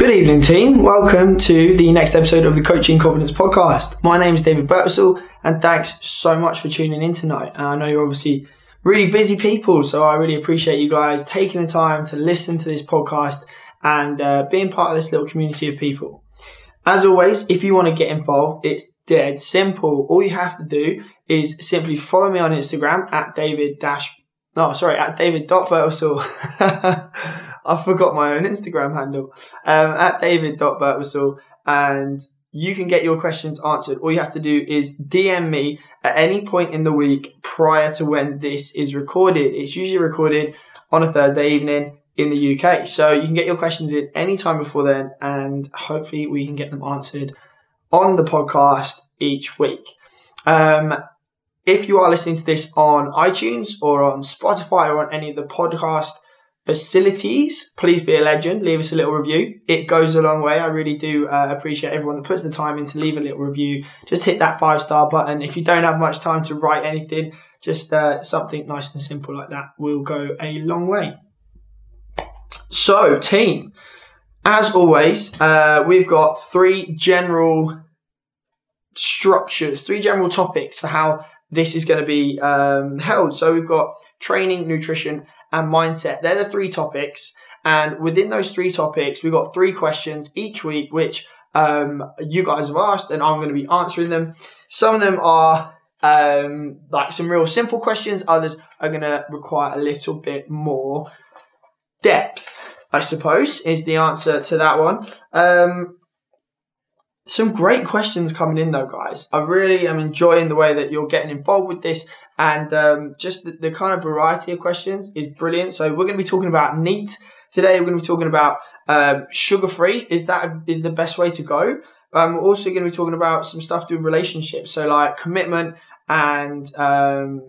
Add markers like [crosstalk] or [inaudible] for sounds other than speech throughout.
Good evening, team. Welcome to the next episode of the Coaching Confidence Podcast. My name is David Bertzel, and thanks so much for tuning in tonight. I know you're obviously really busy people, so I really appreciate you guys taking the time to listen to this podcast and uh, being part of this little community of people. As always, if you want to get involved, it's dead simple. All you have to do is simply follow me on Instagram at David dash no sorry at David dot [laughs] I forgot my own Instagram handle um, at David dot and you can get your questions answered. All you have to do is DM me at any point in the week prior to when this is recorded. It's usually recorded on a Thursday evening in the UK. So you can get your questions in any time before then, and hopefully we can get them answered on the podcast each week. Um, if you are listening to this on iTunes or on Spotify or on any of the podcast facilities, please be a legend. Leave us a little review. It goes a long way. I really do uh, appreciate everyone that puts the time in to leave a little review. Just hit that five star button. If you don't have much time to write anything, just uh, something nice and simple like that will go a long way. So, team, as always, uh, we've got three general structures, three general topics for how this is going to be um, held. So, we've got training, nutrition, and mindset. They're the three topics. And within those three topics, we've got three questions each week, which um, you guys have asked, and I'm going to be answering them. Some of them are um, like some real simple questions, others are going to require a little bit more depth, I suppose, is the answer to that one. Um, some great questions coming in though, guys. I really am enjoying the way that you're getting involved with this, and um, just the, the, kind of variety of questions is brilliant. So we're going to be talking about NEAT today. We're going to be talking about um, sugar free. Is that is the best way to go? Um, we're also going to be talking about some stuff to do with relationships, so like commitment and um,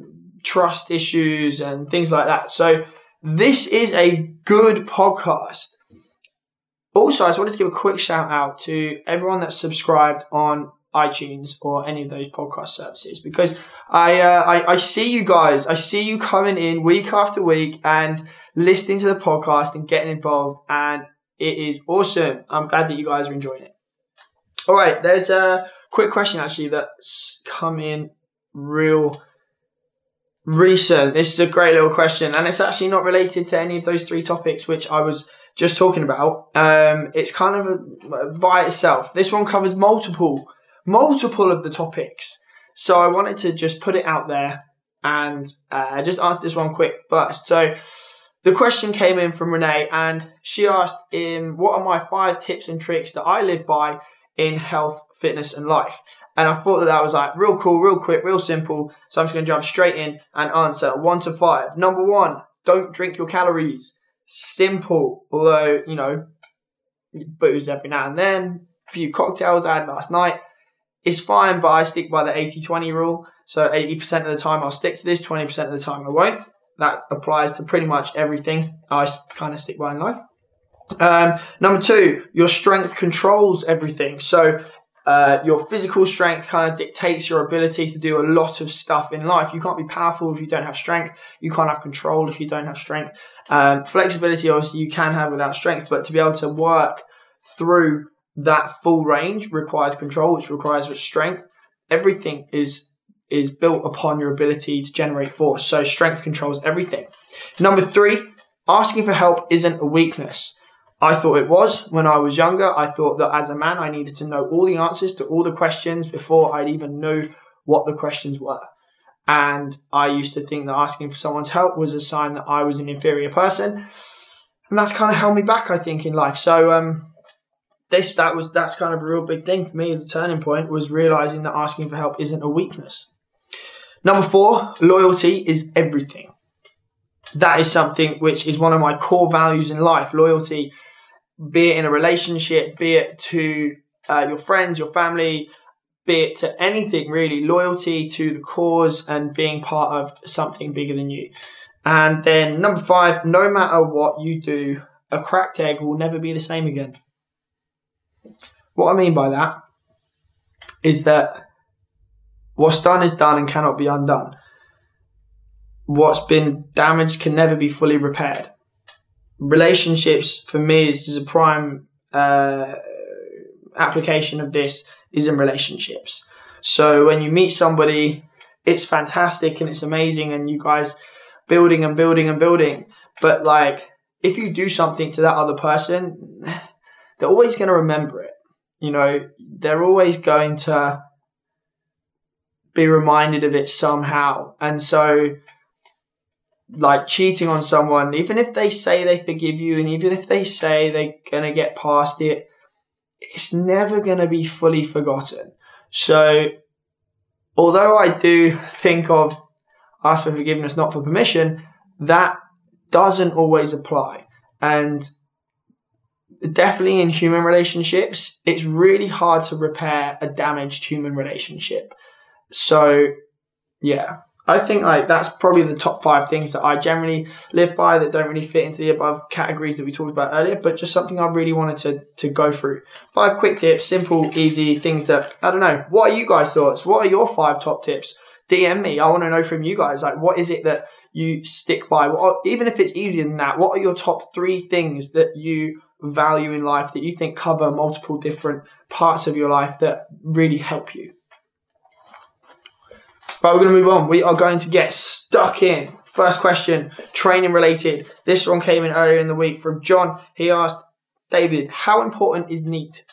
trust issues and things like that. So this is a good podcast. Also, I just wanted to give a quick shout out to everyone that's subscribed on iTunes or any of those podcast services because I, uh, I I see you guys. I see you coming in week after week and listening to the podcast and getting involved, and it is awesome. I'm glad that you guys are enjoying it. All right, there's a quick question actually that's come in real recent. This is a great little question, and it's actually not related to any of those three topics which I was just talking about. Um, it's kind of a, by itself. This one covers multiple, multiple of the topics. So I wanted to just put it out there and uh, just answer this one quick first. So the question came in from Renee, and she asked, um, "What are my five tips and tricks that I live by in health, fitness, and life?" And I thought that that was like real cool, real quick, real simple. So I'm just going to jump straight in and answer one to five. Number one, don't drink your calories. Simple, although, you know, booze every now and then, a few cocktails I had last night. It's fine, but I stick by the 80 20 rule. So 80% of the time I'll stick to this, 20% of the time I won't. That applies to pretty much everything I kind of stick by in life. Um, number two, your strength controls everything. So uh, your physical strength kind of dictates your ability to do a lot of stuff in life. You can't be powerful if you don't have strength. You can't have control if you don't have strength. Um, flexibility, obviously, you can have without strength, but to be able to work through that full range requires control, which requires strength. Everything is is built upon your ability to generate force. So strength controls everything. Number three, asking for help isn't a weakness. I thought it was when I was younger. I thought that as a man, I needed to know all the answers to all the questions before I'd even know what the questions were. And I used to think that asking for someone's help was a sign that I was an inferior person. And that's kind of held me back, I think, in life. So, um, this that was that's kind of a real big thing for me as a turning point was realizing that asking for help isn't a weakness. Number four, loyalty is everything. That is something which is one of my core values in life. Loyalty be it in a relationship, be it to uh, your friends, your family, be it to anything really, loyalty to the cause and being part of something bigger than you. And then number five, no matter what you do, a cracked egg will never be the same again. What I mean by that is that what's done is done and cannot be undone. What's been damaged can never be fully repaired relationships for me is, is a prime uh, application of this is in relationships. So when you meet somebody, it's fantastic and it's amazing, and you guys building and building and building. But like, if you do something to that other person, [sighs] they're always going to remember it. You know, they're always going to be reminded of it somehow. And so, like cheating on someone, even if they say they forgive you and even if they say they're going to get past it, it's never going to be fully forgotten. So, although I do think of ask for forgiveness, not for permission, that doesn't always apply. And definitely in human relationships, it's really hard to repair a damaged human relationship. So, yeah, I think like that's probably the top five things that I generally live by that don't really fit into the above categories that we talked about earlier, but just something I really wanted to to go through. Five quick tips, simple, easy things that I don't know. What are you guys' thoughts? What are your five top tips? DM me. I want to know from you guys. Like, what is it that you stick by? What, even if it's easier than that, what are your top three things that you value in life that you think cover multiple different parts of your life that really help you? But we're going to move on. We are going to get stuck in. First question, training related. This one came in earlier in the week from John. He asked, David, how important is NEAT?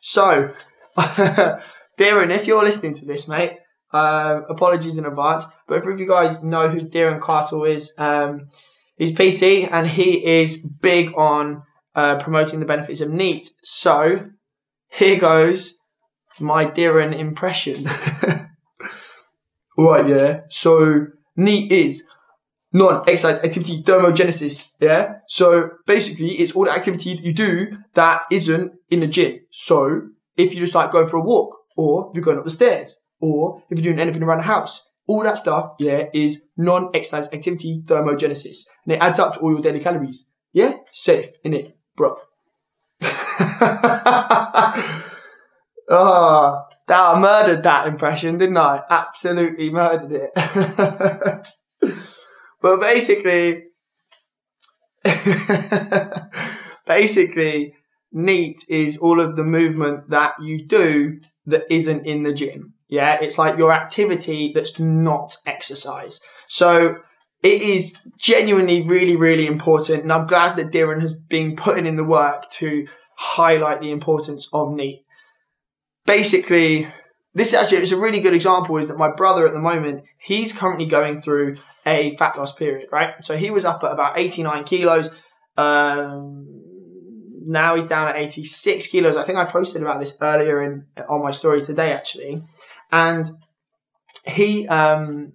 So, [laughs] Darren, if you're listening to this, mate, um, apologies in advance. But if you guys know who Darren Cartle is, um, he's PT and he is big on uh, promoting the benefits of NEAT. So, here goes my Darren impression. [laughs] Right, yeah. So NEAT is non-exercise activity thermogenesis. Yeah. So basically, it's all the activity you do that isn't in the gym. So if you just like going for a walk, or if you're going up the stairs, or if you're doing anything around the house, all that stuff, yeah, is non-exercise activity thermogenesis, and it adds up to all your daily calories. Yeah, safe in it, bro. [laughs] Ah, that I murdered that impression, didn't I? Absolutely murdered it. [laughs] but basically, [laughs] basically, NEAT is all of the movement that you do that isn't in the gym. Yeah, it's like your activity that's not exercise. So it is genuinely really, really important. And I'm glad that Darren has been putting in the work to highlight the importance of NEAT basically, this actually is a really good example is that my brother at the moment, he's currently going through a fat loss period, right? So he was up at about 89 kilos. Um, now he's down at 86 kilos. I think I posted about this earlier in on my story today, actually. And he um,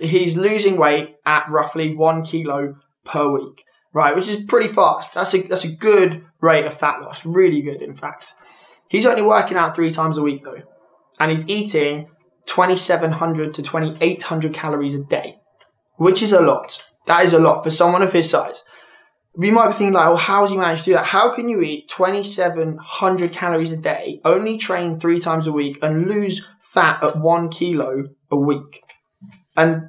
he's losing weight at roughly one kilo per week, right? Which is pretty fast. That's a that's a good rate of fat loss, really good, in fact. He's only working out three times a week though, and he's eating 2,700 to 2,800 calories a day, which is a lot. That is a lot for someone of his size. You might be thinking like, well, how has he managed to do that? How can you eat 2,700 calories a day, only train three times a week, and lose fat at one kilo a week? And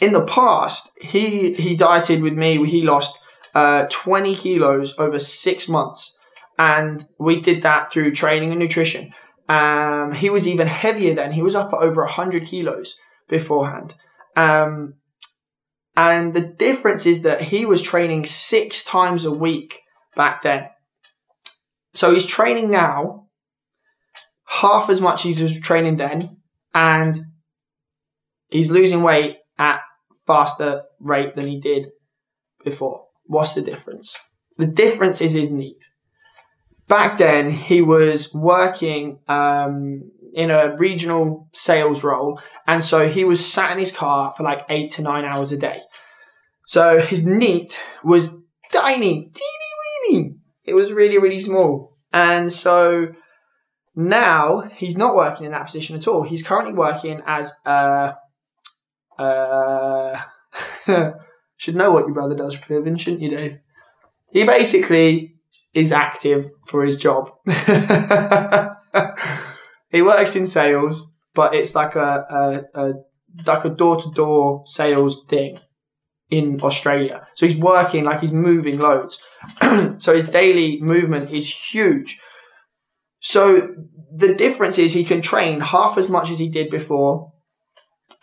in the past, he he dieted with me. He lost uh, 20 kilos over six months and we did that through training and nutrition. Um, he was even heavier then. He was up at over 100 kilos beforehand. Um, and the difference is that he was training six times a week back then. So he's training now half as much as he was training then, and he's losing weight at faster rate than he did before. What's the difference? The difference is his NEAT back then he was working um, in a regional sales role, and so he was sat in his car for like eight to nine hours a day. So his NEAT was tiny, teeny weeny. It was really, really small. And so now he's not working in that position at all. He's currently working as a. Uh, [laughs] should know what your brother does for a living, shouldn't you, Dave? He basically is active for his job. [laughs] he works in sales, but it's like a, a, a like a door to door sales thing. in Australia. So he's working like he's moving loads. [clears throat] so his daily movement is huge. So the difference is he can train half as much as he did before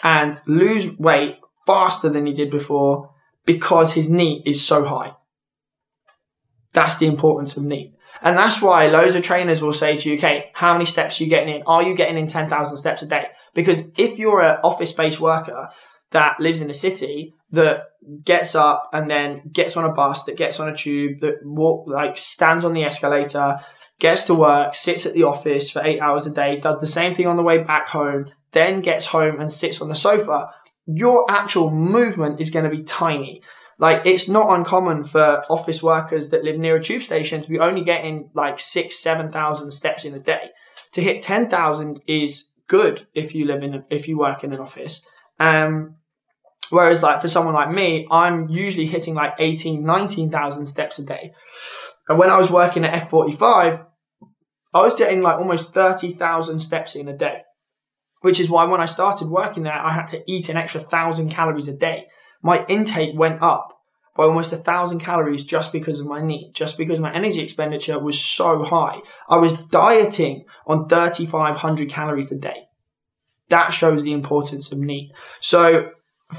and lose weight faster than he did before because his NEAT is so high. That's the importance of NEAT. And that's why loads of trainers will say to you, okay, how many steps are you getting in? Are you getting in 10,000 steps a day? Because if you're an office based worker that lives in a city that gets up and then gets on a bus, that gets on a tube, that walk, like stands on the escalator, gets to work, sits at the office for eight hours a day, does the same thing on the way back home, then gets home and sits on the sofa, your actual movement is going to be tiny. Like it's not uncommon for office workers that live near a tube station to be only getting like six, seven thousand steps in a day. To hit ten thousand is good if you live in if you work in an office. Um, whereas like for someone like me, I'm usually hitting like 18, 19,000 steps a day. And when I was working at F45, I was getting like almost 30,000 steps in a day which is why when I started working there, I had to eat an extra thousand calories a day. My intake went up by almost a thousand calories just because of my NEAT, just because my energy expenditure was so high. I was dieting on 3,500 calories a day. That shows the importance of NEAT. So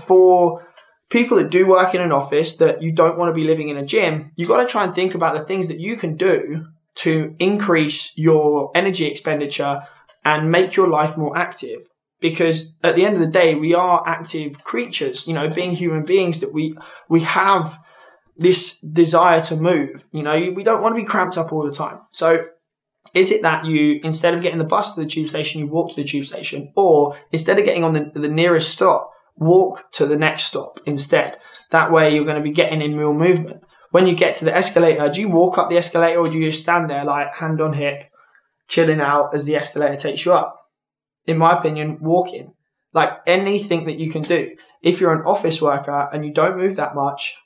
for people that do work in an office that you don't want to be living in a gym, you've got to try and think about the things that you can do to increase your energy expenditure and make your life more active because at the end of the day we are active creatures you know being human beings that we we have this desire to move you know we don't want to be cramped up all the time. So is it that you instead of getting the bus to the tube station you walk to the tube station? Or instead of getting on the, the nearest stop walk to the next stop instead? That way you're going to be getting in real movement. When you get to the escalator do you walk up the escalator or do you just stand there like hand on hip chilling out as the escalator takes you up. In my opinion, walking. Like anything that you can do. If you're an office worker and you don't move that much,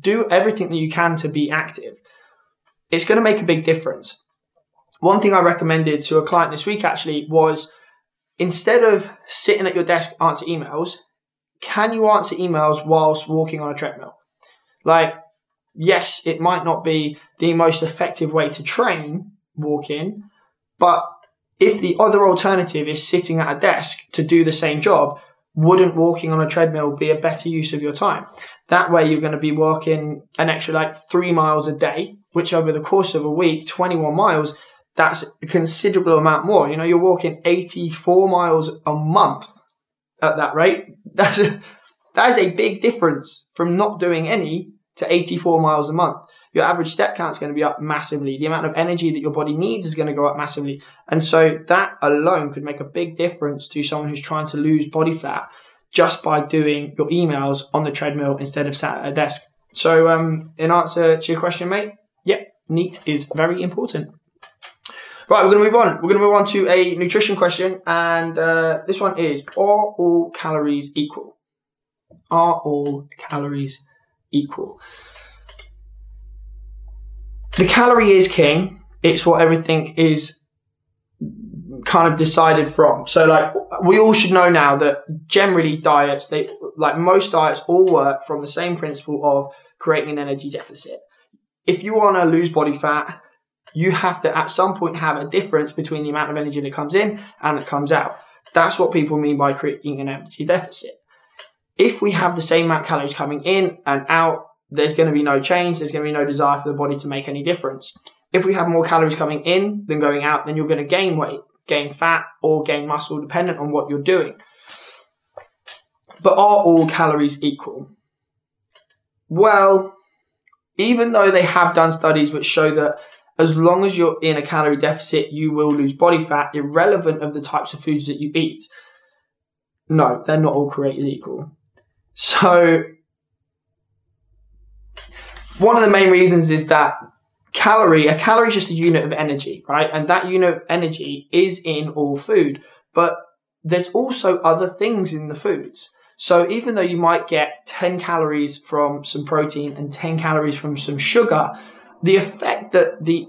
do everything that you can to be active. It's going to make a big difference. One thing I recommended to a client this week actually was instead of sitting at your desk answer emails, can you answer emails whilst walking on a treadmill? Like, yes, it might not be the most effective way to train walking, but if the other alternative is sitting at a desk to do the same job, wouldn't walking on a treadmill be a better use of your time? That way, you're going to be walking an extra like three miles a day, which over the course of a week, 21 miles, that's a considerable amount more. You know, you're walking 84 miles a month at that rate. [laughs] That's a, that is a big difference from not doing any to 84 miles a month your average step count is going to be up massively. The amount of energy that your body needs is going to go up massively. And so that alone could make a big difference to someone who's trying to lose body fat just by doing your emails on the treadmill instead of sat at a desk. So, um, in answer to your question, mate, yep, NEAT is very important. Right, we're going to move on. We're going to move on to a nutrition question, and uh, this one is: Are all calories equal? Are all calories equal? The calorie is king. It's what everything is kind of decided from. So like we all should know now that generally diets, they like most diets all work from the same principle of creating an energy deficit. If you want to lose body fat, you have to at some point have a difference between the amount of energy that comes in and that comes out. That's what people mean by creating an energy deficit. If we have the same amount of calories coming in and out there's going to be no change. There's going to be no desire for the body to make any difference. If we have more calories coming in than going out, then you're going to gain weight, gain fat, or gain muscle, dependent on what you're doing. But are all calories equal? Well, even though they have done studies which show that as long as you're in a calorie deficit, you will lose body fat, irrelevant of the types of foods that you eat. No, they're not all created equal. So one of the main reasons is that calorie, a calorie is just a unit of energy, right? And that unit of energy is in all food. But there's also other things in the foods. So even though you might get 10 calories from some protein and 10 calories from some sugar, the effect that the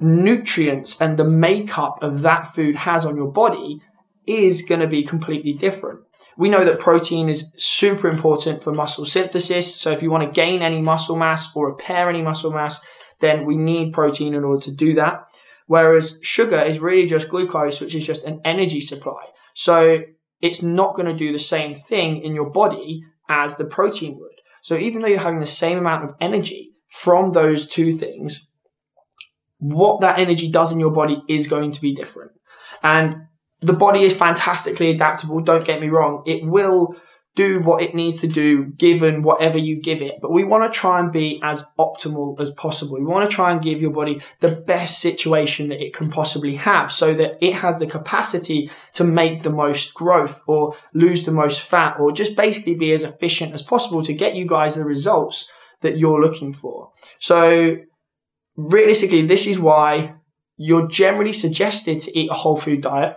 nutrients and the makeup of that food has on your body is going to be completely different. We know that protein is super important for muscle synthesis. So if you want to gain any muscle mass or repair any muscle mass, then we need protein in order to do that. Whereas sugar is really just glucose, which is just an energy supply. So it's not going to do the same thing in your body as the protein would. So even though you're having the same amount of energy from those two things, what that energy does in your body is going to be different. And the body is fantastically adaptable, don't get me wrong. It will do what it needs to do given whatever you give it. But we want to try and be as optimal as possible. We want to try and give your body the best situation that it can possibly have so that it has the capacity to make the most growth or lose the most fat or just basically be as efficient as possible to get you guys the results that you're looking for. So realistically, this is why you're generally suggested to eat a whole food diet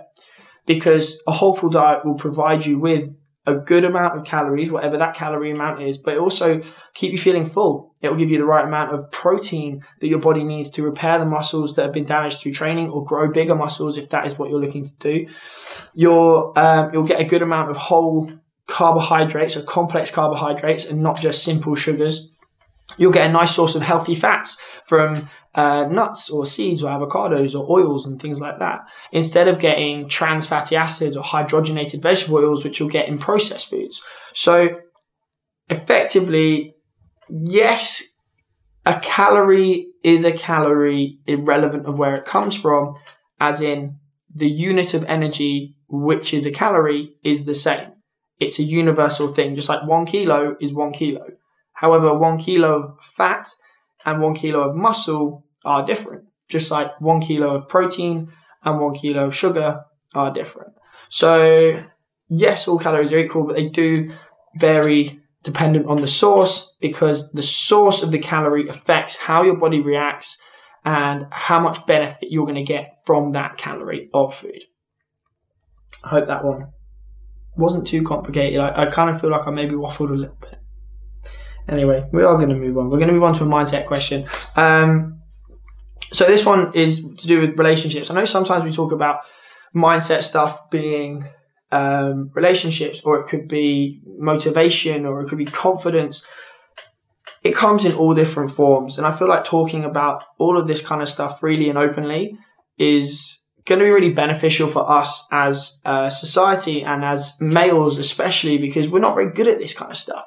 because a whole food diet will provide you with a good amount of calories, whatever that calorie amount is, but also keep you feeling full. It will give you the right amount of protein that your body needs to repair the muscles that have been damaged through training or grow bigger muscles if that is what you're looking to do. You'll, um, you'll get a good amount of whole carbohydrates or complex carbohydrates and not just simple sugars. You'll get a nice source of healthy fats from uh, nuts or seeds or avocados or oils and things like that, instead of getting trans fatty acids or hydrogenated vegetable oils, which you'll get in processed foods. So, effectively, yes, a calorie is a calorie irrelevant of where it comes from, as in the unit of energy, which is a calorie, is the same. It's a universal thing, just like one kilo is one kilo. However, one kilo of fat and one kilo of muscle are different, just like one kilo of protein and one kilo of sugar are different. So, yes, all calories are equal, but they do vary dependent on the source because the source of the calorie affects how your body reacts and how much benefit you're going to get from that calorie of food. I hope that one wasn't too complicated. I, I kind of feel like I maybe waffled a little bit. Anyway, we are going to move on. We're going to move on to a mindset question. Um, so this one is to do with relationships. I know sometimes we talk about mindset stuff being um, relationships, or it could be motivation, or it could be confidence. It comes in all different forms, and I feel like talking about all of this kind of stuff freely and openly is going to be really beneficial for us as society and as males, especially because we're not very good at this kind of stuff.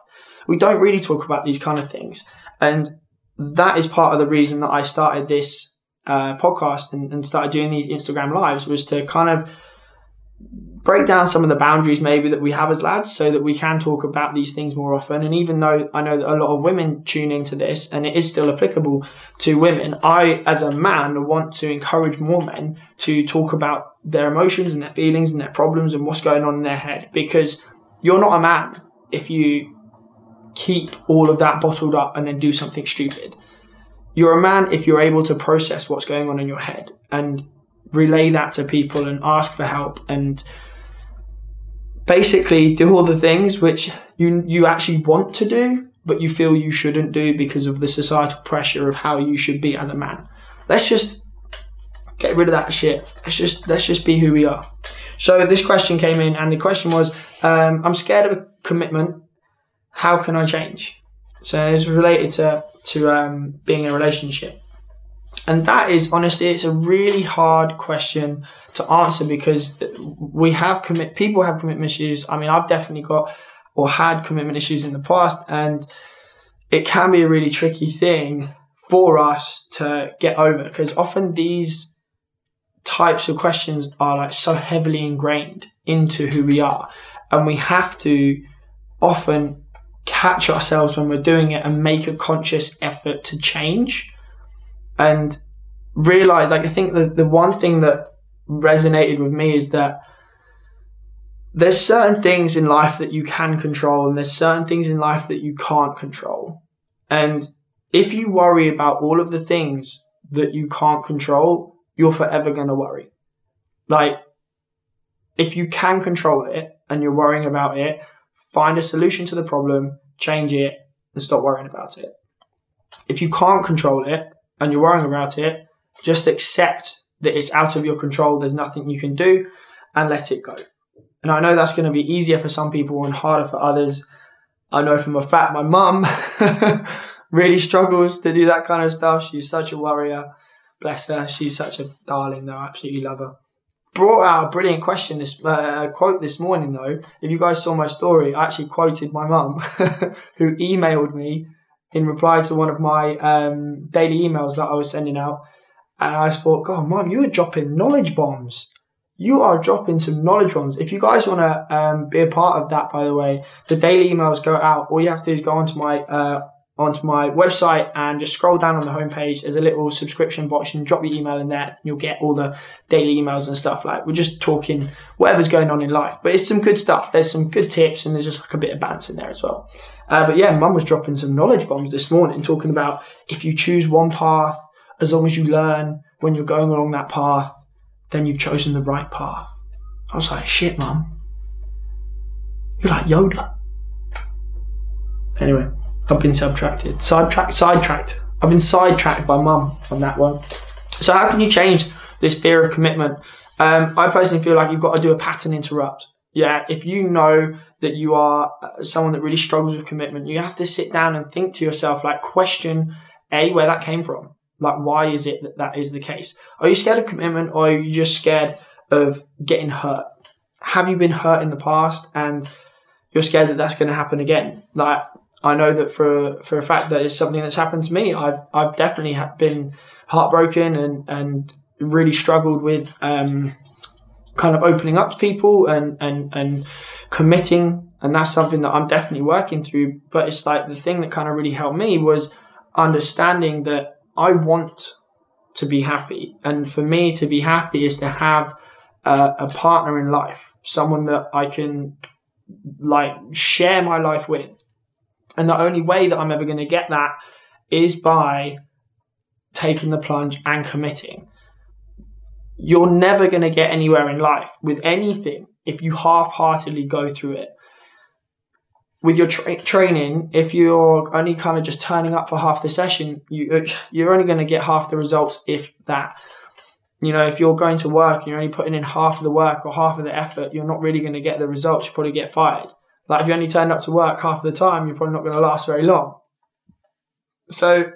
We don't really talk about these kind of things, and that is part of the reason that I started this uh, podcast and, and started doing these Instagram lives was to kind of break down some of the boundaries maybe that we have as lads so that we can talk about these things more often. And even though i know that a lot of women tune into this and it is still applicable to women i as a man want to encourage more men to talk about their emotions and their feelings and their problems and what's going on in their head because you're not a man if you keep all of that bottled up and then do something stupid you're a man if you're able to process what's going on in your head and relay that to people and ask for help and basically do all the things which you you actually want to do but you feel you shouldn't do because of the societal pressure of how you should be as a man. Let's just get rid of that shit. Let's just let's just be who we are. So this question came in, and the question was, um, I'm scared of commitment. How can I change? So it's related to to um, being in a relationship? And that is honestly, it's a really hard question to answer because we have commit people have commitment issues. I mean, I've definitely got or had commitment issues in the past, and it can be a really tricky thing for us to get over because often these types of questions are like so heavily ingrained into who we are, and we have to often catch ourselves when we're doing it and make a conscious effort to change. And realize like i think that the one thing that resonated with me is that there's certain things in life that you can control and there's certain things in life that you can't control. And if you worry about all of the things that you can't control you're forever going to worry. Like if you can control it and you're worrying about it find a solution to the problem, change it, and stop worrying about it. If you can't control it and you're worrying about it, just accept that it's out of your control, there's nothing you can do, and let it go. And I know that's going to be easier for some people and harder for others. I know from a fact my mum [laughs] really struggles to do that kind of stuff. She's such a warrior. Bless her. She's such a darling, though. I absolutely love her. Brought out a brilliant question, this uh, quote this morning, though. If you guys saw my story, I actually quoted my mum, [laughs] who emailed me in reply to one of my um, daily emails that I was sending out. And I thought, God, mum, you are dropping knowledge bombs you are dropping some knowledge bombs. If you guys want to um, be a part of that, by the way, the daily emails go out. All you have to do is go onto my uh, onto my website and just scroll down on the homepage. There's a little subscription box. Can drop your email in there. And you'll get all the daily emails and stuff. Like we're just talking whatever's going on in life, but it's some good stuff. There's some good tips and there's just like a bit of bants in there as well. Uh, but yeah, Mum was dropping some knowledge bombs this morning, talking about if you choose one path, as long as you learn when you're going along that path, then you've chosen the right path. I was like, shit, mum. You're like Yoda. Anyway, I've been subtracted, sidetracked, sidetracked. I've been sidetracked by mum on that one. So how can you change this fear of commitment? Um, I personally feel like you've got to do a pattern interrupt. Yeah, if you know that you are uh, someone that really struggles with commitment, you have to sit down and think to yourself, like, question A, where that came from. Like, why is it that that is the case? Are you scared of commitment or are you just scared of getting hurt? Have you been hurt in the past and you're scared that that's going to happen again? Like, I know that for for a fact that it's something that's happened to me. I've I've definitely been heartbroken and and really struggled with um, kind of opening up to people and and and committing, and that's something that I'm definitely working through. But it's like the thing that kind of really helped me was understanding that I want to be happy. And for me to be happy is to have a, a partner in life, someone that I can like share my life with. And the only way that I'm ever going to get that is by taking the plunge and committing. You're never going to get anywhere in life with anything if you half heartedly go through it with your tra- training, if you're only kind of just turning up for half the session, you you're only going to get half the results, if that. You know, if you're going to work and you're only putting in half of the work or half of the effort, you're not really going to get the results. You probably get fired. Like if you only turned up to work half the time, you're probably not going to last very long. So,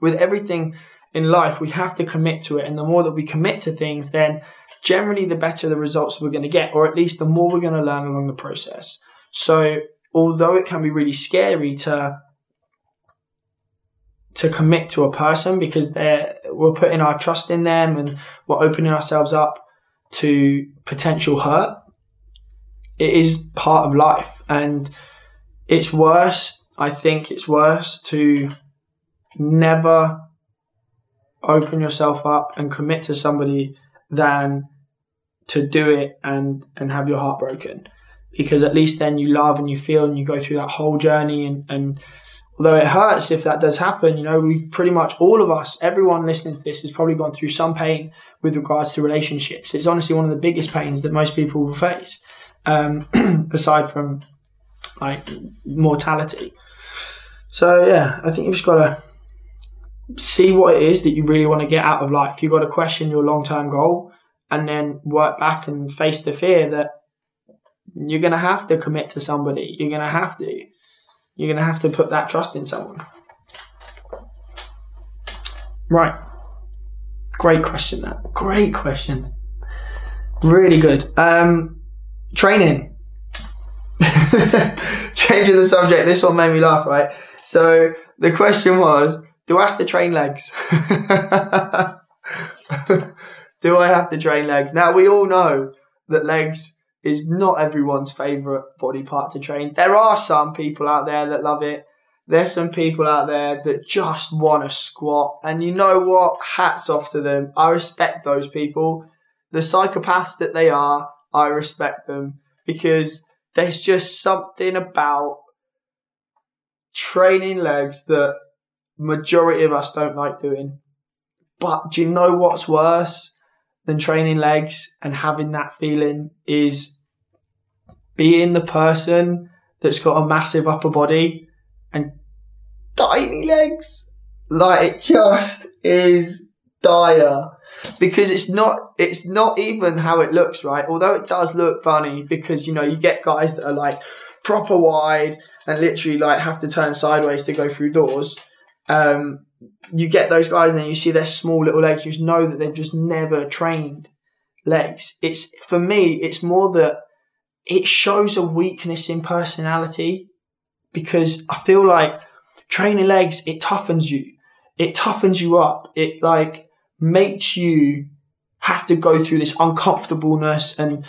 with everything in life, we have to commit to it, and the more that we commit to things, then generally the better the results we're going to get, or at least the more we're going to learn along the process. So although it can be really scary to to commit to a person because they're we're putting our trust in them and we're opening ourselves up to potential hurt it is part of life. And it's worse i think it's worse to never open yourself up and commit to somebody than to do it and and have your heart broken. Because at least then you love and you feel and you go through that whole journey and, and although it hurts if that does happen, you know, we pretty much all of us, everyone listening to this has probably gone through some pain with regards to relationships. It's honestly one of the biggest pains that most people will face, um, [clears throat] aside from like mortality. So yeah, I think you've just got to see what it is that you really want to get out of life. You've got to question your long term goal and then work back and face the fear that you're going to have to commit to somebody. You're going to have to. You're going to have to put that trust in someone. Right. Great question, that. Great question. Really good. Um, training. [laughs] Changing the subject. This one made me laugh, right? So the question was Do I have to train legs? [laughs] do I have to train legs? Now, we all know that legs is not everyone's favorite body part to train. There are some people out there that love it. There's some people out there that just want to squat. And you know what? Hats off to them. I respect those people. The psychopaths that they are, I respect them because there's just something about training legs that majority of us don't like doing. But do you know what's worse? than training legs and having that feeling is being the person that's got a massive upper body and tiny legs. Like it just is dire. Because it's not it's not even how it looks, right? Although it does look funny because you know you get guys that are like proper wide and literally like have to turn sideways to go through doors. Um, you get those guys and then you see their small little legs. You just know that they've just never trained legs. It's for me, it's more that it shows a weakness in personality because I feel like training legs it toughens you. It toughens you up. It like makes you have to go through this uncomfortableness and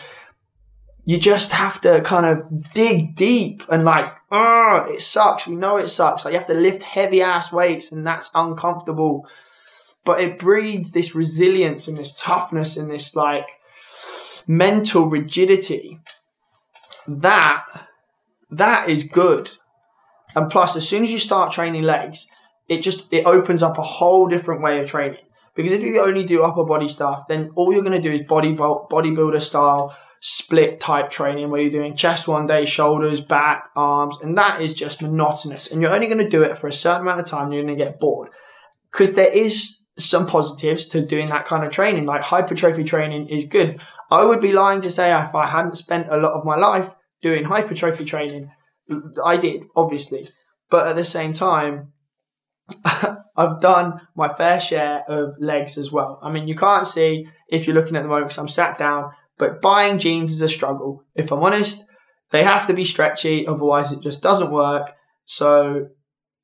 you just have to kind of dig deep and like, oh, it sucks. We know it sucks. Like you have to lift heavy ass weights and that's uncomfortable. But it breeds this resilience and this toughness and this like mental rigidity. That that is good. And plus, as soon as you start training legs, it just it opens up a whole different way of training. Because if you only do upper body stuff, then all you're going to do is body bodybuilder style split type training where you're doing chest one day, shoulders, back, arms, and that is just monotonous. And you're only going to do it for a certain amount of time. you're going to get bored because there is some positives to doing that kind of training. Like hypertrophy training is good. I would be lying to say if I hadn't spent a lot of my life doing hypertrophy training, I did obviously, but at the same time. [laughs] I've done my fair share of legs as well. I mean, you can't see if you're looking at the moment because I'm sat down, but buying jeans is a struggle. If I'm honest, they have to be stretchy, otherwise it just doesn't work. So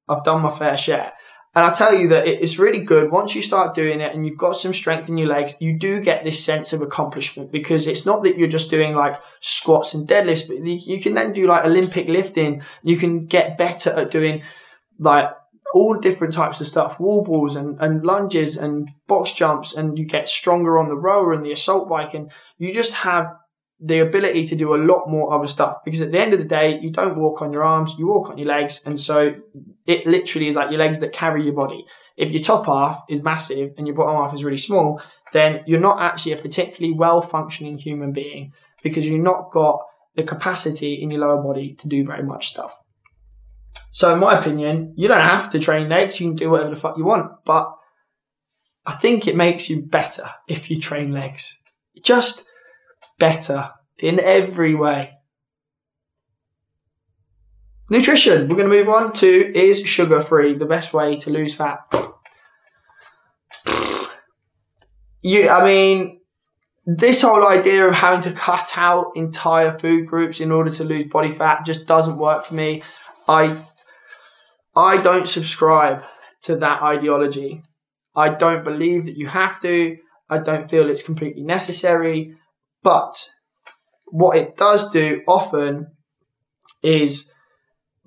I've done my fair share. And I tell you that it's really good once you start doing it and you've got some strength in your legs, you do get this sense of accomplishment because it's not that you're just doing like squats and deadlifts, but you can then do like Olympic lifting. You can get better at doing like all different types of stuff, wall balls and, and lunges and box jumps, and you get stronger on the rower and the assault bike, and you just have the ability to do a lot more other stuff because at the end of the day, you don't walk on your arms, you walk on your legs, and so it literally is like your legs that carry your body. If your top half is massive and your bottom half is really small, then you're not actually a particularly well functioning human being because you've not got the capacity in your lower body to do very much stuff. So, in my opinion, you don't have to train legs. You can do whatever the fuck you want. But I think it makes you better if you train legs. Just better in every way. Nutrition. We're going to move on to is sugar free the best way to lose fat? You, I mean, this whole idea of having to cut out entire food groups in order to lose body fat just doesn't work for me. I I don't subscribe to that ideology. I don't believe that you have to. I don't feel it's completely necessary. But what it does do often is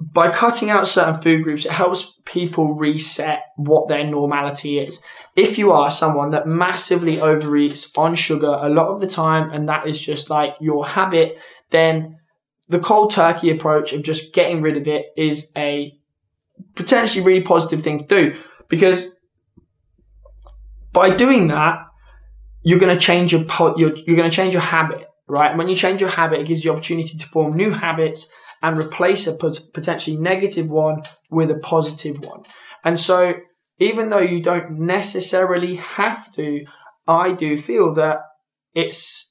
by cutting out certain food groups, it helps people reset what their normality is. If you are someone that massively overeats on sugar a lot of the time, and that is just like your habit, then the cold turkey approach of just getting rid of it is a potentially really positive thing to do because by doing that, you're going to change your you're, you're going to change your habit, right? And when you change your habit, it gives you opportunity to form new habits and replace a potentially negative one with a positive one. And so, even though you don't necessarily have to, I do feel that it's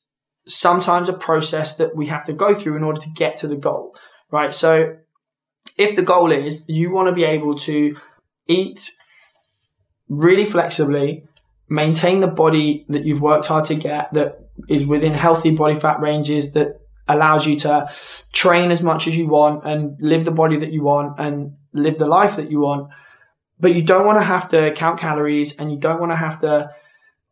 sometimes a process that we have to go through in order to get to the goal, right? So, if the goal is you want to be able to eat really flexibly, maintain the body that you've worked hard to get that is within healthy body fat ranges that allows you to train as much as you want and live the body that you want and live the life that you want. But you don't want to have to count calories and you don't want to have to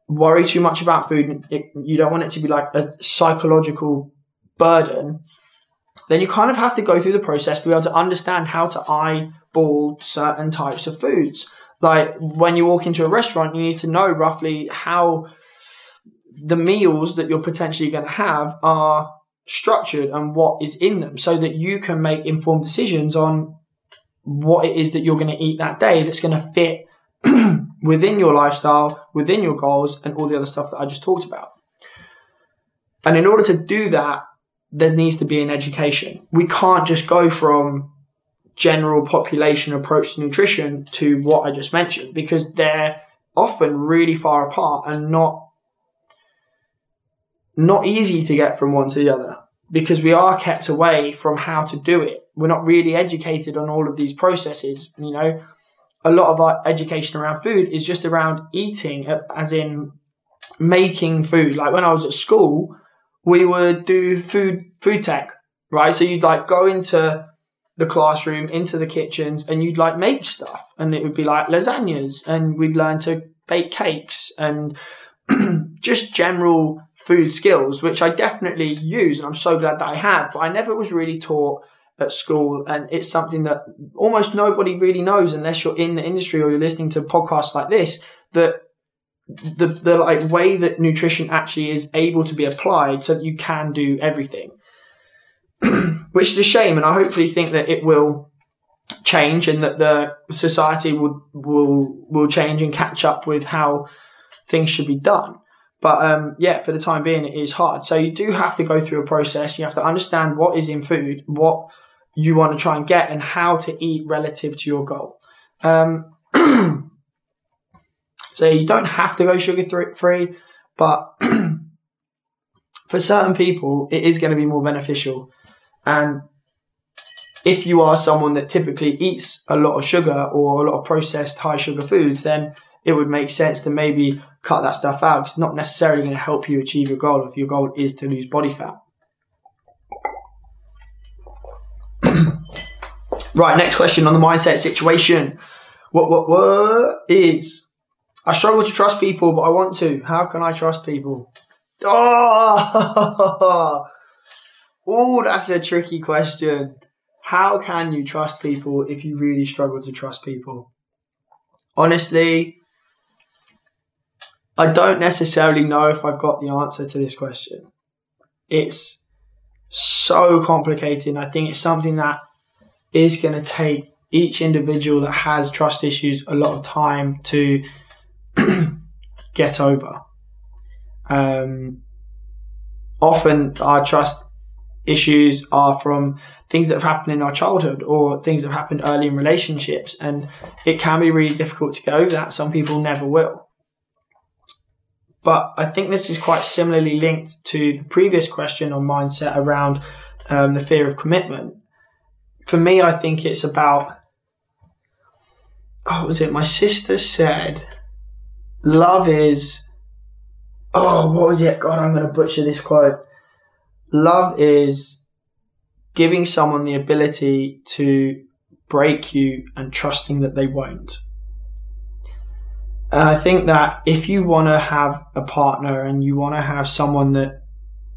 worry too much about food. It, you don't want it to be like a psychological burden then you kind of have to go through the process to be able to understand how to eyeball certain types of foods. Like when you walk into a restaurant, you need to know roughly how the meals that you're potentially going to have are structured and what is in them so that you can make informed decisions on what it is that you're going to eat that day that's going to fit [clears throat] within your lifestyle, within your goals, and all the other stuff that I just talked about. And in order to do that, there needs to be an education. We can't just go from general population approach to nutrition to what I just mentioned because they're often really far apart and not not easy to get from one to the other because we are kept away from how to do it. We're not really educated on all of these processes. You know, a lot of our education around food is just around eating, as in making food. Like when I was at school, we would do food food tech, right? So you'd like go into the classroom, into the kitchens, and you'd like make stuff, and it would be like lasagnas, and we'd learn to bake cakes and [clears throat] just general food skills, which I definitely use, and I'm so glad that I have. But I never was really taught at school, and it's something that almost nobody really knows unless you're in the industry or you're listening to podcasts like this. That the the like way that nutrition actually is able to be applied, so that you can do everything, [clears throat] which is a shame, and I hopefully think that it will change and that the society will will will change and catch up with how things should be done. But um, yeah, for the time being, it is hard. So you do have to go through a process. You have to understand what is in food, what you want to try and get, and how to eat relative to your goal. Um, [clears throat] so you don't have to go sugar free, but [clears throat] for certain people, it is going to be more beneficial. And if you are someone that typically eats a lot of sugar or a lot of processed high sugar foods, then it would make sense to maybe cut that stuff out because it's not necessarily going to help you achieve your goal if your goal is to lose body fat. Right, next question on the mindset situation. What what what is I struggle to trust people, but I want to. How can I trust people? [laughs] Oh, oh that's a tricky question. How can you trust people if you really struggle to trust people? Honestly, I don't necessarily know if I've got the answer to this question. It's so complicated. I think it's something that is going to take each individual that has trust issues a lot of time to [clears throat] get over. Um, often, our trust issues are from things that have happened in our childhood or things that have happened early in relationships, and it can be really difficult to get over that. Some people never will. But I think this is quite similarly linked to the previous question on mindset around um, the fear of commitment. For me, I think it's about, oh, was it? My sister said, love is, oh, what was it? God, I'm going to butcher this quote. Love is giving someone the ability to break you and trusting that they won't. And I think that if you want to have a partner and you want to have someone that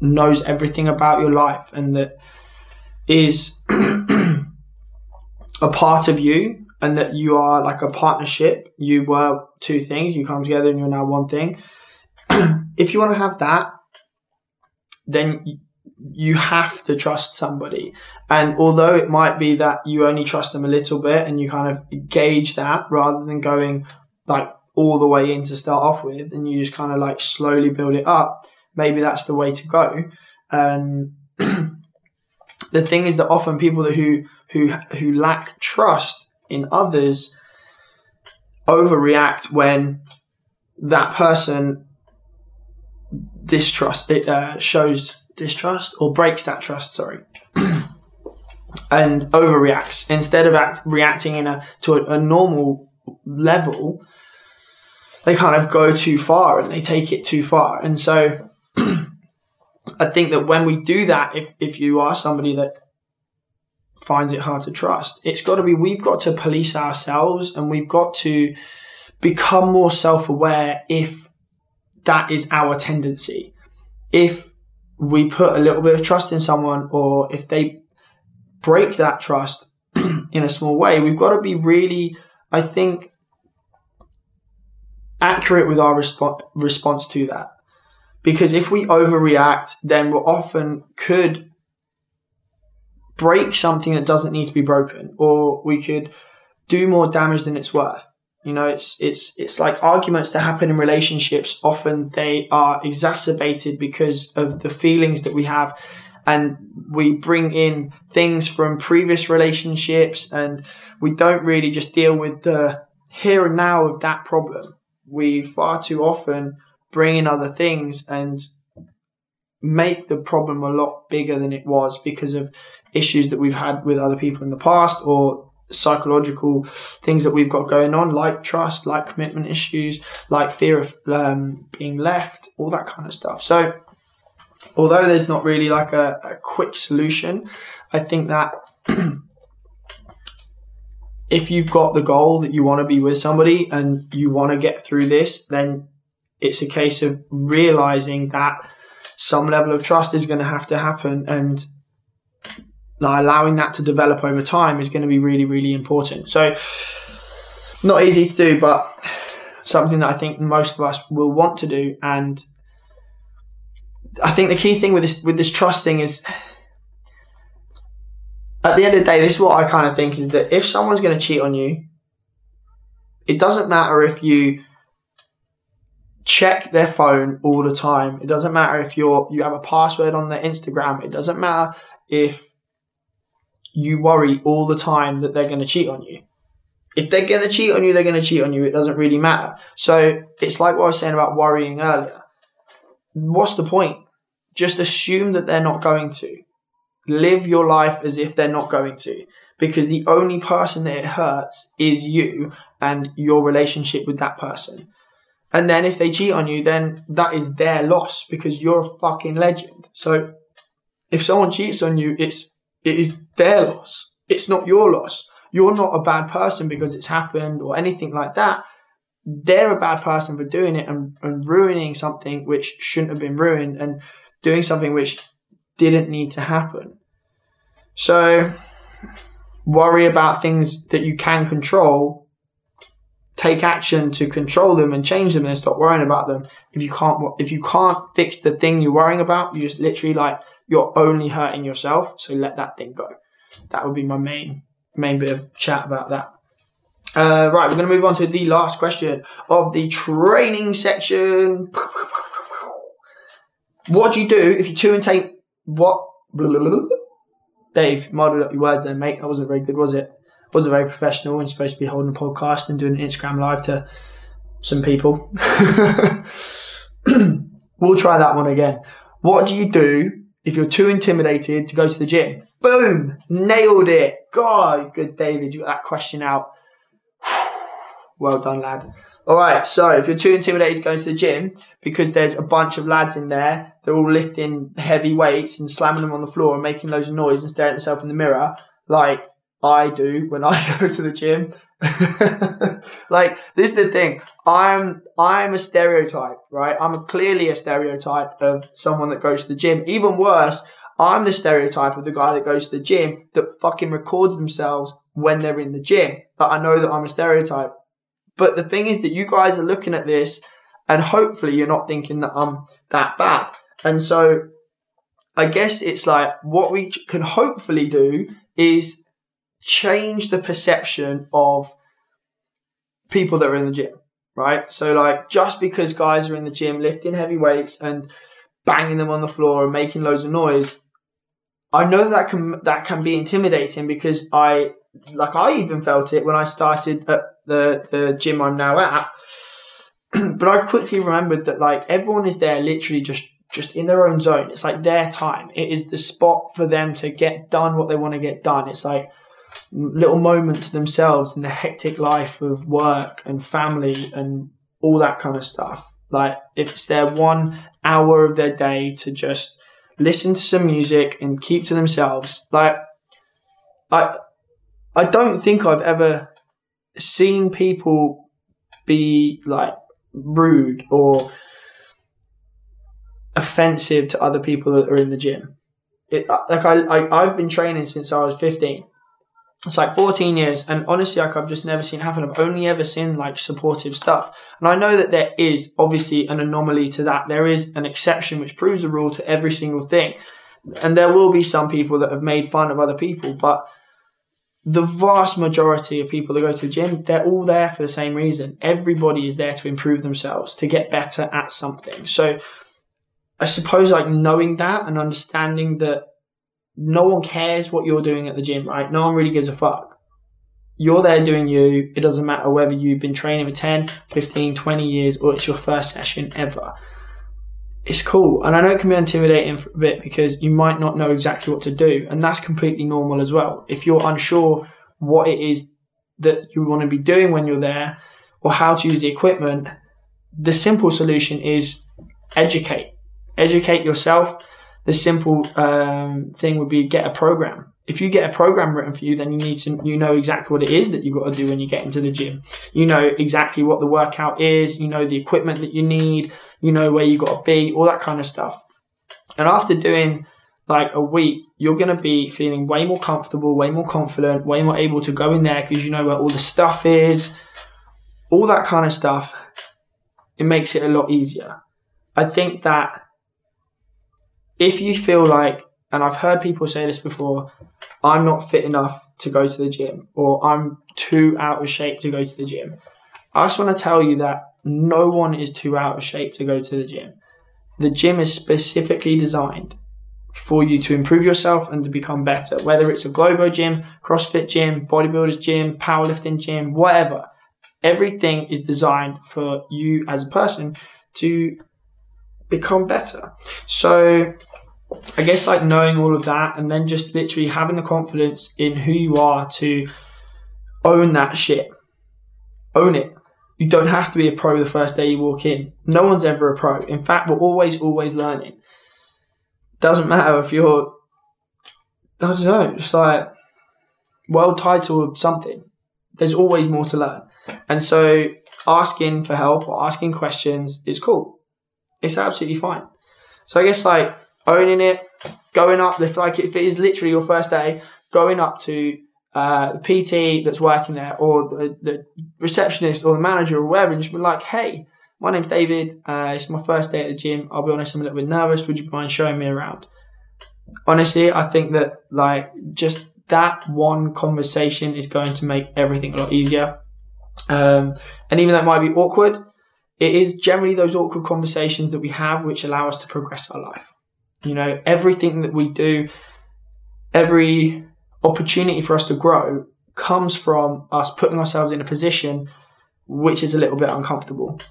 knows everything about your life and that is [clears throat] a part of you and that you are like a partnership, you were two things, you come together and you're now one thing. [clears throat] if you want to have that, then you have to trust somebody. And although it might be that you only trust them a little bit and you kind of gauge that rather than going like all the way in to start off with and you just kind of like slowly build it up, maybe that's the way to go. And the thing is that often people who who who lack trust in others overreact when that person distrust it uh, shows distrust or breaks that trust sorry [clears throat] and overreacts instead of act, reacting in a to a, a normal level they kind of go too far and they take it too far. And so [clears throat] I think that when we do that, if, if you are somebody that finds it hard to trust, it's got to be, we've got to police ourselves and we've got to become more self aware if that is our tendency. If we put a little bit of trust in someone or if they break that trust [clears throat] in a small way, we've got to be really, I think, accurate with our resp- response to that. Because if we overreact, then we often could break something that doesn't need to be broken, or we could do more damage than it's worth. You know, it's it's it's like arguments that happen in relationships. Often they are exacerbated because of the feelings that we have, and we bring in things from previous relationships, and we don't really just deal with the here and now of that problem we far too often bring in other things and make the problem a lot bigger than it was because of issues that we've had with other people in the past or psychological things that we've got going on, like trust, like commitment issues, like fear of um, being left, all that kind of stuff. So, although there's not really like a, a quick solution, I think that [clears throat] if you've got the goal that you want to be with somebody and you want to get through this, then it's a case of realizing that some level of trust is going to have to happen and allowing that to develop over time is going to be really, really important. So, not easy to do, but something that I think most of us will want to do. And I think the key thing with this with this trust thing is at the end of the day, this is what I kind of think is that if someone's going to cheat on you, it doesn't matter if you check their phone all the time. It doesn't matter if you're you have a password on their Instagram. It doesn't matter if you worry all the time that they're going to cheat on you. If they're going to cheat on you, they're going to cheat on you. It doesn't really matter. So it's like what I was saying about worrying earlier. What's the point? Just assume that they're not going to live your life as if they're not going to because the only person that it hurts is you and your relationship with that person. And then if they cheat on you, then that is their loss because you're a fucking legend. So if someone cheats on you, it's it is their loss. It's not your loss. You're not a bad person because it's happened or anything like that. They're a bad person for doing it and, and ruining something which shouldn't have been ruined and doing something which didn't need to happen. So worry about things that you can control. Take action to control them and change them and stop worrying about them. If you can't if you can't fix the thing you're worrying about, you just literally like you're only hurting yourself. So let that thing go. That would be my main main bit of chat about that. Uh, right, we're going to move on to the last question of the training section. What do you do if you two and tape? What? Dave, model up your words there, mate. That wasn't very good, was it? Wasn't very professional you're supposed to be holding a podcast and doing an Instagram live to some people. [laughs] we'll try that one again. What do you do if you're too intimidated to go to the gym? Boom! Nailed it! God, good David, you got that question out. [sighs] well done, lad. All right, so if you're too intimidated to go to the gym because there's a bunch of lads in there, they're all lifting heavy weights and slamming them on the floor and making loads of noise and staring at themselves in the mirror, like I do when I [laughs] go to the gym. [laughs] like this is the thing. I'm I'm a stereotype, right? I'm a, clearly a stereotype of someone that goes to the gym. Even worse, I'm the stereotype of the guy that goes to the gym that fucking records themselves when they're in the gym. But I know that I'm a stereotype. But the thing is that you guys are looking at this and hopefully you're not thinking that I'm that bad. And so I guess it's like what we can hopefully do is change the perception of people that are in the gym, right? So like just because guys are in the gym lifting heavy weights and banging them on the floor and making loads of noise, I know that can that can be intimidating because I like I even felt it when I started at the, the gym I'm now at. [clears throat] but I quickly remembered that like everyone is there literally just just in their own zone. It's like their time. It is the spot for them to get done what they want to get done. It's like little moment to themselves in the hectic life of work and family and all that kind of stuff. Like if it's their one hour of their day to just listen to some music and keep to themselves. Like I I don't think I've ever seen people be like rude or offensive to other people that are in the gym. It, like I, I, I've been training since I was 15. It's like 14 years, and honestly, like I've just never seen happen. I've only ever seen like supportive stuff, and I know that there is obviously an anomaly to that. There is an exception which proves the rule to every single thing, and there will be some people that have made fun of other people, but the vast majority of people that go to the gym, they're all there for the same reason. Everybody is there to improve themselves, to get better at something. So I suppose like knowing that and understanding that no one cares what you're doing at the gym, right? No one really gives a fuck. You're there doing you. It doesn't matter whether you've been training for 10, 15, 20 years or it's your first session ever. it's cool. And I know it can be intimidating for a bit because you might not know exactly what to do. And that's completely normal as well. If you're unsure what it is that you want to be doing when you're there or how to use the equipment, the simple solution is educate. Educate yourself. The simple um, thing would be get a program. If you get a program written for you, then you need to you know exactly what it is that you've got to do when you get into the gym. You know exactly what the workout is. You know the equipment that you need. You know where you got to be. All that kind of stuff. And after doing like a week, you're going to be feeling way more comfortable, way more confident, way more able to go in there because you know where all the stuff is, all that kind of stuff. It makes it a lot easier. I think that if you feel like, and I've heard people say this before, I'm not fit enough to go to the gym or I'm too out of shape to go to the gym. I just want to tell you that no one is too out of shape to go to the gym. The gym is specifically designed for you to improve yourself and to become better, whether it's a Globo gym, CrossFit gym, bodybuilders gym, powerlifting gym, whatever. Everything is designed for you as a person to become better. So I guess like knowing all of that and then just literally having the confidence in who you are to own that shit. Own it. You don't have to be a pro the first day you walk in. No one's ever a pro. In fact, we're always, always learning. Doesn't matter if you're, I don't know, just like world title of something. There's always more to learn. And so asking for help or asking questions is cool. It's absolutely fine. So I guess like owning it, going up, if like if it is literally your first day, going up to uh, the PT that's working there or the, the, receptionist or the manager or whatever and just be like, hey, my name's David. Uh, it's my first day at the gym. I'll be honest, I'm a little bit nervous. Would you mind showing me around? Honestly, I think that like just that one conversation is going to make everything a lot easier. Um, and even though it might be awkward, it is generally those awkward conversations that we have which allow us to progress our life. You know, everything that we do, every opportunity for us to grow comes from us putting ourselves in a position which is a little bit uncomfortable.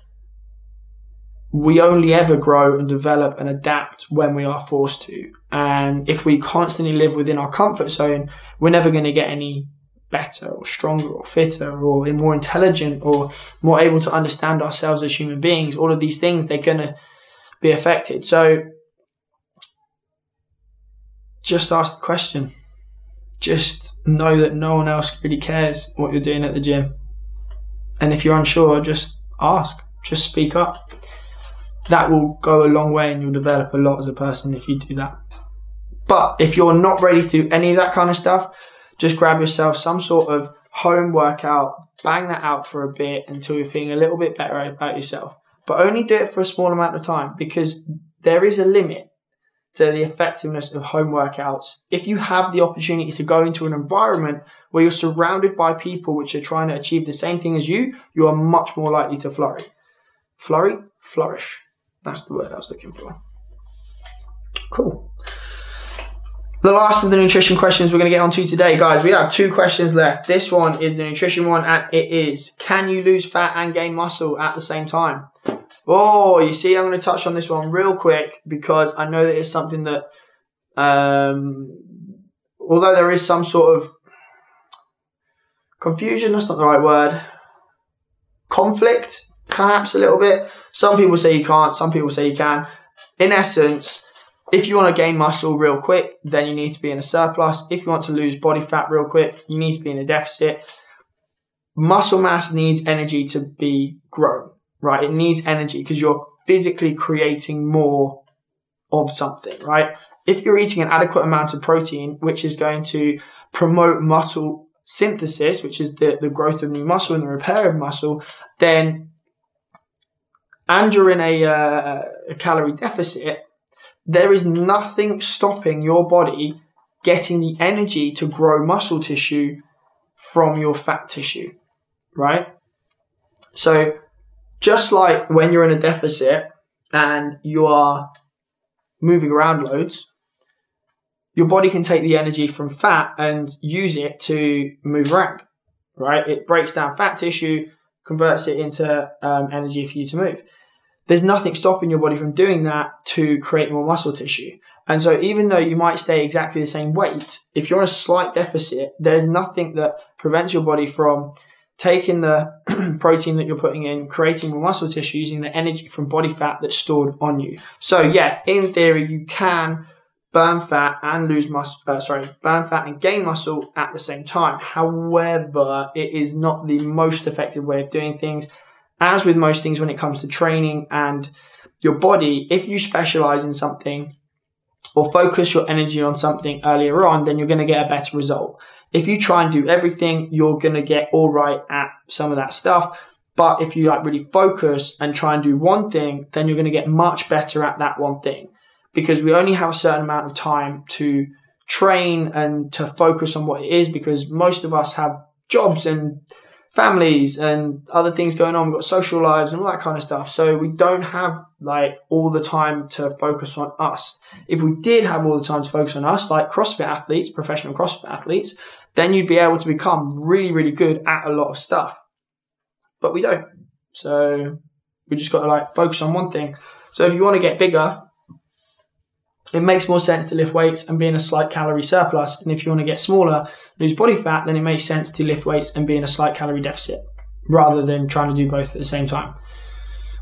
We only ever grow and develop and adapt when we are forced to. And if we constantly live within our comfort zone, we're never going to get any better or stronger or fitter or more intelligent or more able to understand ourselves as human beings. All of these things, they're going to be affected. So just ask the question. Just know that no one else really cares what you're doing at the gym. And if you're unsure, just ask, just speak up. That will go a long way and you'll develop a lot as a person if you do that. But if you're not ready to do any of that kind of stuff, just grab yourself some sort of home workout, bang that out for a bit until you're feeling a little bit better about yourself. But only do it for a small amount of time because there is a limit to the effectiveness of home workouts. If you have the opportunity to go into an environment where you're surrounded by people which are trying to achieve the same thing as you, you are much more likely to flourish. Flurry? Flourish. That's the word I was looking for. Cool. The last of the nutrition questions we're going to get onto today, guys. We have two questions left. This one is the nutrition one, and it is Can you lose fat and gain muscle at the same time? Oh, you see, I'm going to touch on this one real quick because I know that it's something that, um, although there is some sort of confusion, that's not the right word, conflict, perhaps a little bit. Some people say you can't, some people say you can. In essence, if you want to gain muscle real quick, then you need to be in a surplus. If you want to lose body fat real quick, you need to be in a deficit. Muscle mass needs energy to be grown right? It needs energy because you're physically creating more of something, right? If you're eating an adequate amount of protein, which is going to promote muscle synthesis, which is the, the growth of new muscle and the repair of muscle, then and you're in a, uh, a calorie deficit, there is nothing stopping your body getting the energy to grow muscle tissue from your fat tissue, right? So just like when you're in a deficit and you are moving around loads, your body can take the energy from fat and use it to move around, right? It breaks down fat tissue, converts it into um, energy for you to move. there's nothing stopping your body from doing that to create more muscle tissue. And so even though you might stay exactly the same weight, if you're in a slight deficit, there's nothing that prevents your body from taking the [clears throat] protein that you're putting in, creating more muscle tissue using the energy from body fat that's stored on you. So yeah, in theory, you can burn fat and lose muscle, uh, sorry, burn fat and gain muscle at the same time. However, it is not the most effective way of doing things. As with most things when it comes to training and your body, if you specialize in something or focus your energy on something earlier on, then you're going to get a better result. If you try and do everything, you're going to get all right at some of that stuff. But if you like really focus and try and do one thing, then you're going to get much better at that one thing because we only have a certain amount of time to train and to focus on what it is because most of us have jobs and families and other things going on. We've got social lives and all that kind of stuff. So we don't have like all the time to focus on us. If we did have all the time to focus on us, like CrossFit athletes, professional CrossFit athletes, then you'd be able to become really, really good at a lot of stuff. But we don't. So we just got to like focus on one thing. So if you want to get bigger, it makes more sense to lift weights and be in a slight calorie surplus. And if you want to get smaller, lose body fat, then it makes sense to lift weights and be in a slight calorie deficit rather than trying to do both at the same time.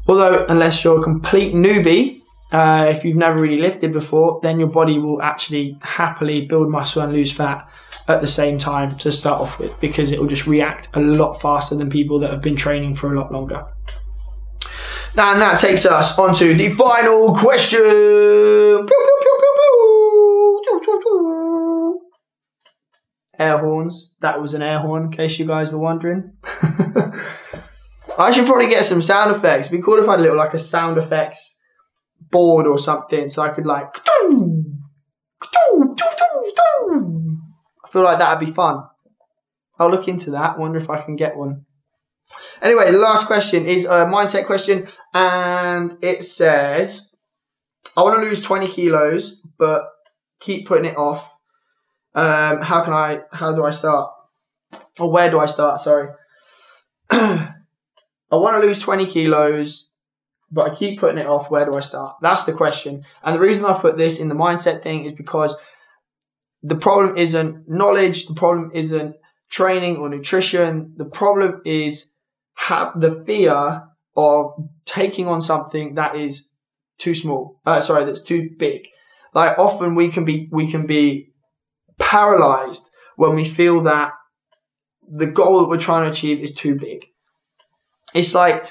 Although, unless you're a complete newbie, uh, if you've never really lifted before, then your body will actually happily build muscle and lose fat at the same time to start off with because it will just react a lot faster than people that have been training for a lot longer. And that takes us on to the final question. Air horns. That was an air horn, in case you guys were wondering. [laughs] I should probably get some sound effects. It'd be cool if I had a little like a sound effects board or something, so I could like. [clears throat] I feel like that'd be fun. I'll look into that. Wonder if I can get one. Anyway, the last question is a mindset question, and it says, "I want to lose twenty kilos, but keep putting it off. Um, how can I? How do I start? Or where do I start? Sorry." [clears throat] I want to lose 20 kilos, but I keep putting it off. Where do I start? That's the question. And the reason I put this in the mindset thing is because the problem isn't knowledge, the problem isn't training or nutrition. The problem is have the fear of taking on something that is too small. Uh, sorry, that's too big. Like often we can be we can be paralyzed when we feel that the goal that we're trying to achieve is too big. It's like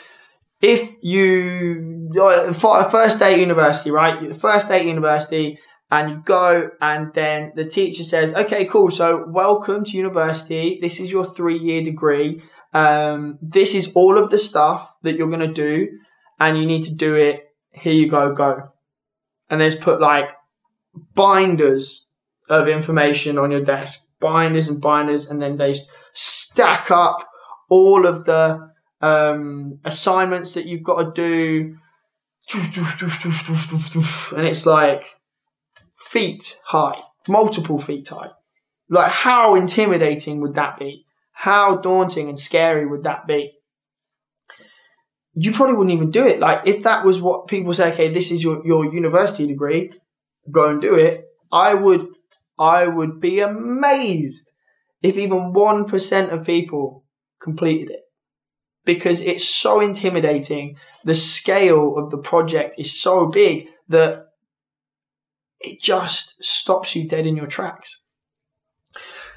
if you first day at university, right? First day at university, and you go, and then the teacher says, "Okay, cool. So welcome to university. This is your three-year degree. Um, this is all of the stuff that you're gonna do, and you need to do it. Here you go, go." And there's put like binders of information on your desk, binders and binders, and then they stack up all of the um, assignments that you've got to do. And it's like feet high, multiple feet high. Like, how intimidating would that be? How daunting and scary would that be? You probably wouldn't even do it. Like, if that was what people say, okay, this is your, your university degree, go and do it. I would, I would be amazed if even 1% of people completed it because it's so intimidating. The scale of the project is so big that it just stops you dead in your tracks.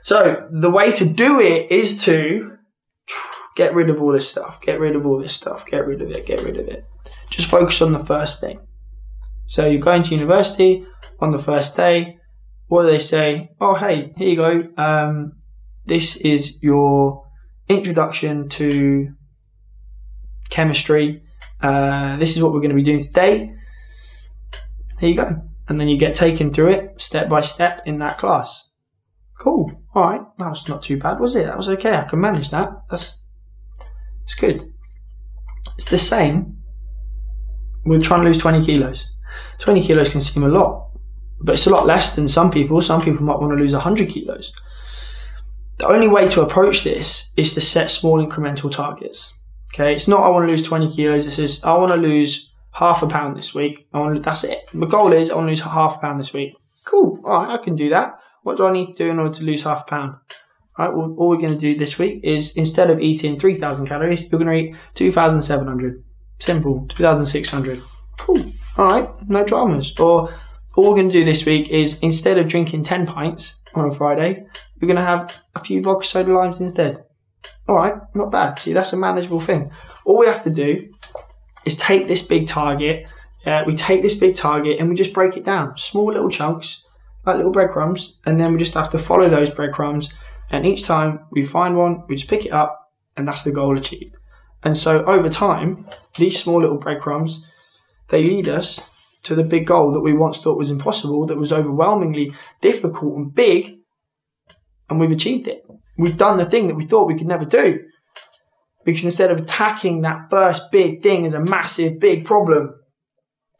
So, the way to do it is to get rid of all this stuff, get rid of all this stuff, get rid of it, get rid of it. Just focus on the first thing. So, you're going to university on the first day. What do they say? Oh, hey, here you go. Um, this is your introduction to chemistry. Uh, this is what we're going to be doing today. Here you go. And then you get taken through it step by step in that class. Cool. All right. That was not too bad, was it? That was okay. I can manage that. That's it's good. It's the same with trying to lose 20 kilos. 20 kilos can seem a lot, but it's a lot less than some people. Some people might want to lose 100 kilos. The only way to approach this is to set small incremental targets. Okay, it's not I want to lose 20 kilos. It says I want to lose half a pound this week. I want to, that's it. My goal is I want to lose half a pound this week. Cool. All right, I can do that. What do I need to do in order to lose half a pound? All right, well, all we're going to do this week is instead of eating 3,000 calories, you're going to eat 2,700. Simple. 2,600. Cool. All right, no dramas. Or all we're going to do this week is instead of drinking 10 pints on a Friday, we're going to have a few vodka soda limes instead. All right, not bad. See, that's a manageable thing. All we have to do is take this big target. Uh, we take this big target and we just break it down, small little chunks, like little breadcrumbs, and then we just have to follow those breadcrumbs. And each time we find one, we just pick it up, and that's the goal achieved. And so over time, these small little breadcrumbs, they lead us to the big goal that we once thought was impossible, that was overwhelmingly difficult and big, and we've achieved it. We've done the thing that we thought we could never do. Because instead of attacking that first big thing as a massive, big problem,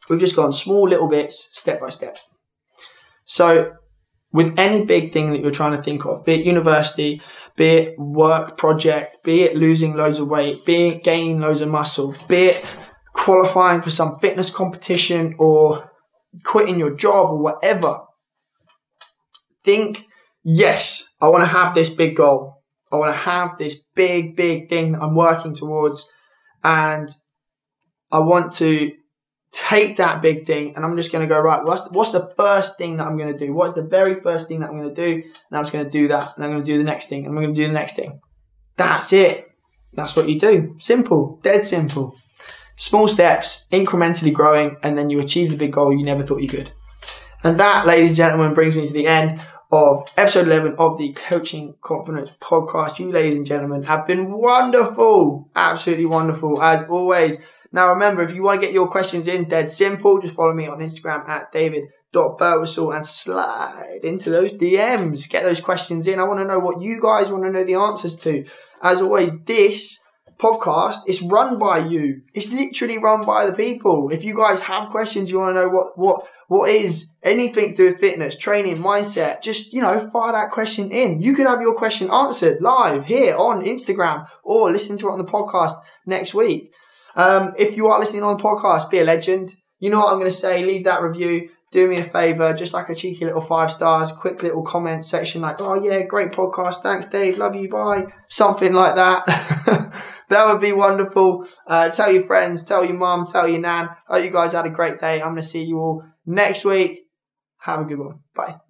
we've just gone small little bits, step by step. So, with any big thing that you're trying to think of, be it university, be it work project, be it losing loads of weight, be it gaining loads of muscle, be it qualifying for some fitness competition or quitting your job or whatever, think, yes, I want to have this big goal. I want to have this big, big thing that I'm working towards. And I want to take that big thing and I'm just going to go, right, what's, what's the first thing that I'm going to do? What's the very first thing that I'm going to do? And I'm just going to do that. And I'm going to do the next thing. And I'm going to do the next thing. That's it. That's what you do. Simple, dead simple. Small steps, incrementally growing, and then you achieve the big goal you never thought you could. And that, ladies and gentlemen, brings me to the end of episode 11 of the Coaching Confidence podcast. You, ladies and gentlemen, have been wonderful. Absolutely wonderful, as always. Now, remember, if you want to get your questions in, dead simple, just follow me on Instagram at david.burwhistle and slide into those DMs. Get those questions in. I want to know what you guys want to know the answers to. As always, this podcast it's run by you. It's literally run by the people. If you guys have questions, you want to know what, what, what is anything with fitness, training, mindset, just, you know, fire that question in. You could have your question answered live here on Instagram or listen to it on the podcast next week. Um, if you are listening on the podcast, be a legend. You know what I'm going to say. Leave that review. Do me a favor, just like a cheeky little five stars, quick little comment section like, oh yeah, great podcast. Thanks, Dave. Love you. Bye. Something like that. [laughs] that would be wonderful. Uh, tell your friends, tell your mom, tell your nan. Hope you guys had a great day. I'm going to see you all next week. Have a good one. Bye.